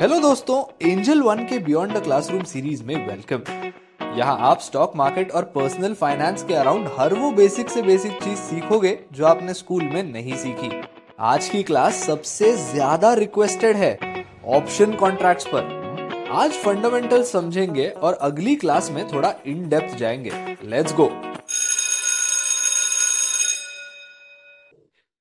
Hello दोस्तों angel one के beyond the classroom series में वेलकम यहाँ आप स्टॉक मार्केट और पर्सनल फाइनेंस के अराउंड हर वो बेसिक से बेसिक चीज़ सीखोगे जो आपने स्कूल में नहीं सीखी। आज की क्लास सबसे ज़्यादा रिक्वेस्टेड है ऑप्शन कॉन्ट्रैक्ट्स पर। आज फंडामेंटल समझेंगे और अगली क्लास में थोड़ा इन डेप्थ जाएँगे। Let's go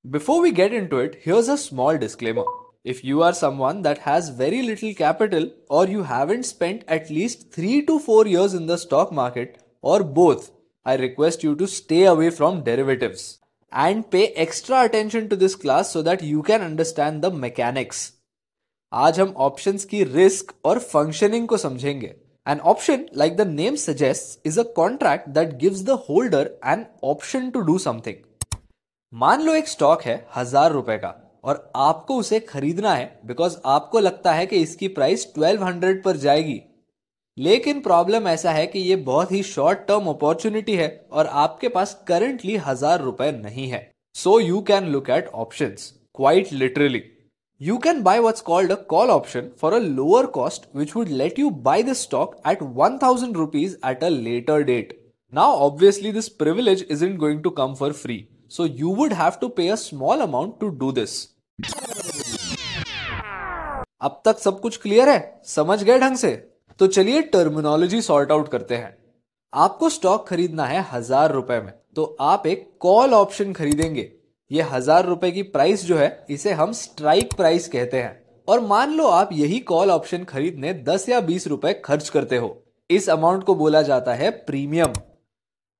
Before we get into it, here's a small disclaimer. If you are someone that has very little capital or you haven't spent at least 3 to 4 years in the stock market or both, I request you to stay away from derivatives and pay extra attention to this class so that you can understand the mechanics. आज हम options की risk और functioning को समझेंगे An option, like the name suggests, is a contract that gives the holder an option to do something. मान लो एक stock है हजार रुपए का और आपको उसे खरीदना है बिकॉज़ आपको लगता है कि इसकी प्राइस 1200 पर जाएगी। लेकिन प्रॉब्लम ऐसा है कि यह बहुत ही शॉर्ट टर्म अपॉर्चुनिटी है और आपके पास करंटली हज़ार रुपए नहीं है। So you can look at option quite literally you can buy what called a call option for a lower cost which would let you buy the stock at one thousand rupees at a later date now obviously this privilege is isn't going to come for free so you would have to pay a small amount to do this अब तक सब कुछ clear है? समझ गए ढंग से? तो चलिए टर्मिनोलॉजी सॉर्ट आउट करते हैं। आपको स्टॉक खरीदना है हज़ार रुपए में तो आप एक कॉल ऑप्शन खरीदेंगे। ये हज़ार रुपए की प्राइस जो है, इसे हम स्ट्राइक प्राइस कहते हैं। और मान लो आप यही कॉल ऑप्शन खरीदने दस या बीस रुपए खर्च करते हो। इस अमाउंट को बोला जाता है प्रीमियम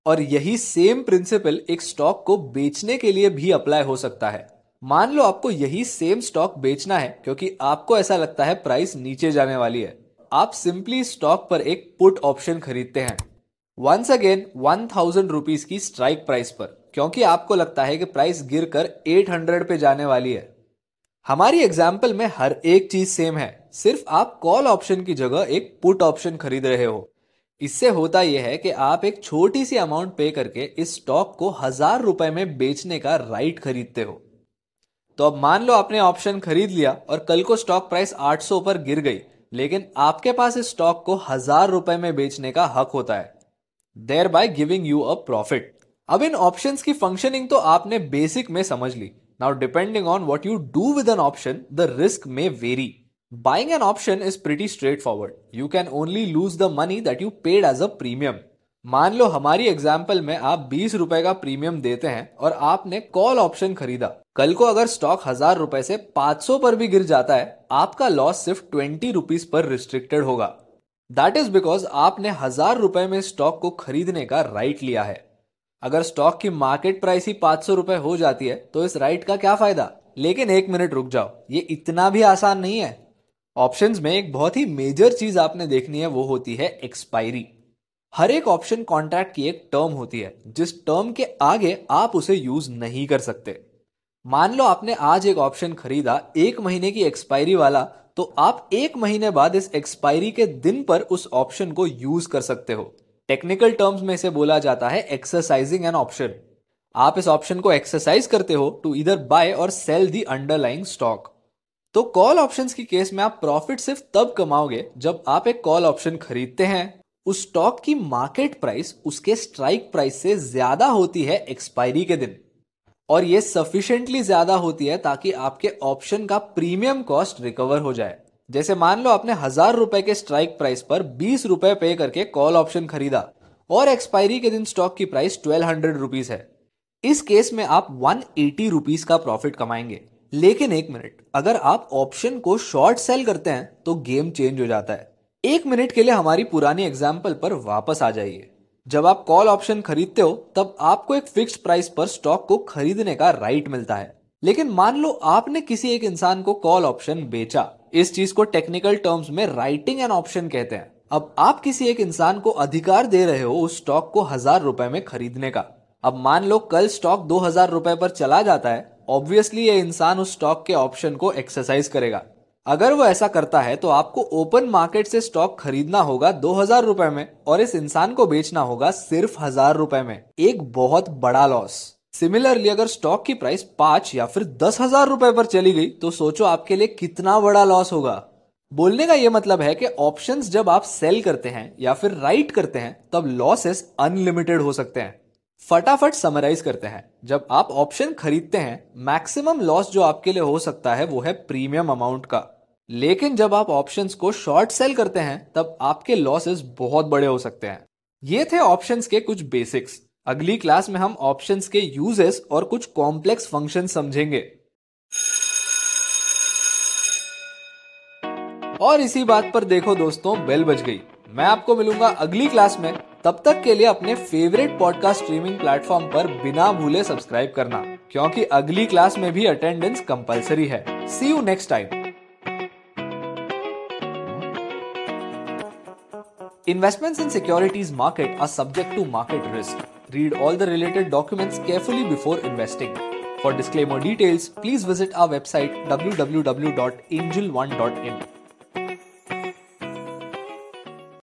और यही सेम प्रिंसिपल एक स्टॉक को बेचने के लिए भी अप्लाई हो सकता है। मान लो आपको यही सेम स्टॉक बेचना है, क्योंकि आपको ऐसा लगता है प्राइस नीचे जाने वाली है। आप सिंपली स्टॉक पर एक पुट ऑप्शन खरीदते हैं। Once again one thousand rupees की स्ट्राइक प्राइस पर, क्योंकि आपको लगता है कि प्राइस गिर कर एट हंड्रेड पे जाने वाली है। हमारी एग्ज़ाम्पल में हर एक चीज़ सेम है, सिर्फ़ आप कॉल ऑप्शन की जगह एक पुट ऑप्शन खरीद रहे हो। इससे होता यह है कि आप एक छोटी सी अमाउंट पे करके इस स्टॉक को हज़ार रुपए में बेचने का राइट खरीदते हो। तो अब मान लो आपने ऑप्शन खरीद लिया और कल को स्टॉक प्राइस 800 पर गिर गई, लेकिन आपके पास इस स्टॉक को हज़ार रुपए में बेचने का हक होता है there by giving you a profit अब इन ऑप्शंस की फंक्शनिंग तो आपने बेसिक में समझ ली now depending on what you do with an option the risk में very Buying an option is pretty straightforward. You can only lose the money that you paid as a premium. मान लो हमारी example में आप बीस रुपए का premium देते हैं और आपने कॉल ऑप्शन खरीदा। कल को अगर स्टॉक हज़ार रुपए से 500 पर भी गिर जाता है, आपका लॉस सिर्फ़ ट्वेंटी रुपीज़ पर रिस्ट्रिक्टेड होगा। दैट इज़ बिकॉज़ आपने हज़ार रुपए में स्टॉक को खरीदने का राइट लिया है। अगर स्टॉक की मार्केट प्राइस ही पाँच सौ रुपए हो जाती है तो इस राइट का क्या फ़ायदा? लेकिन एक मिनट रुक जाओ, ये इतना भी आसान नहीं है। ऑप्शंस में एक बहुत ही मेजर चीज़ आपने देखनी है, वो होती है एक्सपायरी हर एक ऑप्शन कॉन्ट्रैक्ट की एक टर्म होती है, जिस टर्म के आगे आप उसे यूज़ नहीं कर सकते। मान लो आपने आज एक ऑप्शन खरीदा, एक महीने की एक्सपायरी वाला तो आप एक महीने बाद इस एक्सपायरी के दिन पर उस ऑप्शन को यूज़ कर सकते हो। टेक्निकल टर्म्स में इसे बोला जाता है एक्सरसाइजिंग एन ऑप्शन आप इस ऑप्शन को एक्सरसाइज करते हो टू इधर बाय और सेल दी अंडरलाइंग स्टॉक तो कॉल ऑप्शंस की केस में आप प्रॉफिट सिर्फ़ तब कमाओगे जब आप एक कॉल ऑप्शन खरीदते हैं। उस स्टॉक की मार्केट प्राइस उसके स्ट्राइक प्राइस से ज़्यादा होती है एक्सपायरी के दिन। और ये सफिशिएंटली ज़्यादा होती है ताकि आपके ऑप्शन का प्रीमियम कॉस्ट रिकवर हो जाए। जैसे मान लो आपने हज़ार रुपए के स्ट्राइक प्राइस पर बीस रुपए पे करके कॉल ऑप्शन खरीदा और एक्सपायरी के दिन स्टॉक की प्राइस ट्वेल्व हंड्रेड रुपीज़ है। इस केस में आप वन एटी रुपीज़ का प्रॉफिट कमाएँगे। लेकिन एक मिनट अगर आप ऑप्शन को शॉर्ट सेल करते हैं तो गेम चेंज हो जाता है। एक मिनट के लिए हमारी पुरानी एग्ज़ाम्पल पर वापस आ जाइए। जब आप कॉल ऑप्शन खरीदते हो, तब आपको एक फिक्स्ड प्राइस पर स्टॉक को खरीदने का राइट मिलता है। लेकिन मान लो आपने किसी एक इंसान को कॉल ऑप्शन बेचा। इस चीज़ को टेक्निकल टर्म्स में राइटिंग एन ऑप्शन कहते हैं। अब आप किसी एक इंसान को अधिकार दे रहे हो उस स्टॉक को हज़ार रुपए में खरीदने का। अब मान लो कल स्टॉक दो हज़ार रुपए पर चला जाता है ऑब्वियसली ये इंसान उस स्टॉक के ऑप्शन को एक्सरसाइज करेगा। अगर वो ऐसा करता है तो आपको ओपन मार्केट से स्टॉक खरीदना होगा दो हज़ार रुपए में और इस इंसान को बेचना होगा सिर्फ़ हज़ार रुपए में। एक बहुत बड़ा लॉस सिमिलरली अगर स्टॉक की प्राइस पाँच या फिर दस हज़ार रुपए पर चली गई तो सोचो आपके लिए कितना बड़ा लॉस होगा। बोलने का यह मतलब है कि ऑप्शंस जब आप सेल करते हैं या फिर राइट करते हैं, तब लॉसेस अनलिमिटेड हो सकते हैं। फटाफट समराइज करते हैं। जब आप ऑप्शन खरीदते हैं मैक्सिमम लॉस जो आपके लिए हो सकता है, वो है प्रीमियम अमाउंट का। लेकिन जब आप ऑप्शंस को शॉर्ट सेल करते हैं, तब आपके लॉसेस बहुत बड़े हो सकते हैं। ये थे ऑप्शंस के कुछ बेसिक्स अगली क्लास में हम ऑप्शंस के यूजेस और कुछ कॉम्प्लेक्स फ़ंक्शन समझेंगे। और इसी बात पर देखो दोस्तों बेल बज गई। मैं आपको मिलूँगा अगली क्लास में। तब तक के लिए अपने फेवरेट पॉडकास्ट स्ट्रीमिंग प्लेटफॉर्म पर बिना भूले सब्सक्राइब करना, क्योंकि अगली क्लास में भी अटेंडेंस कंपलसरी है। See you next time Investments in securities market are subject to market risk. Read all the related documents carefully before investing. For disclaimer details, please visit our website www.angel1.in.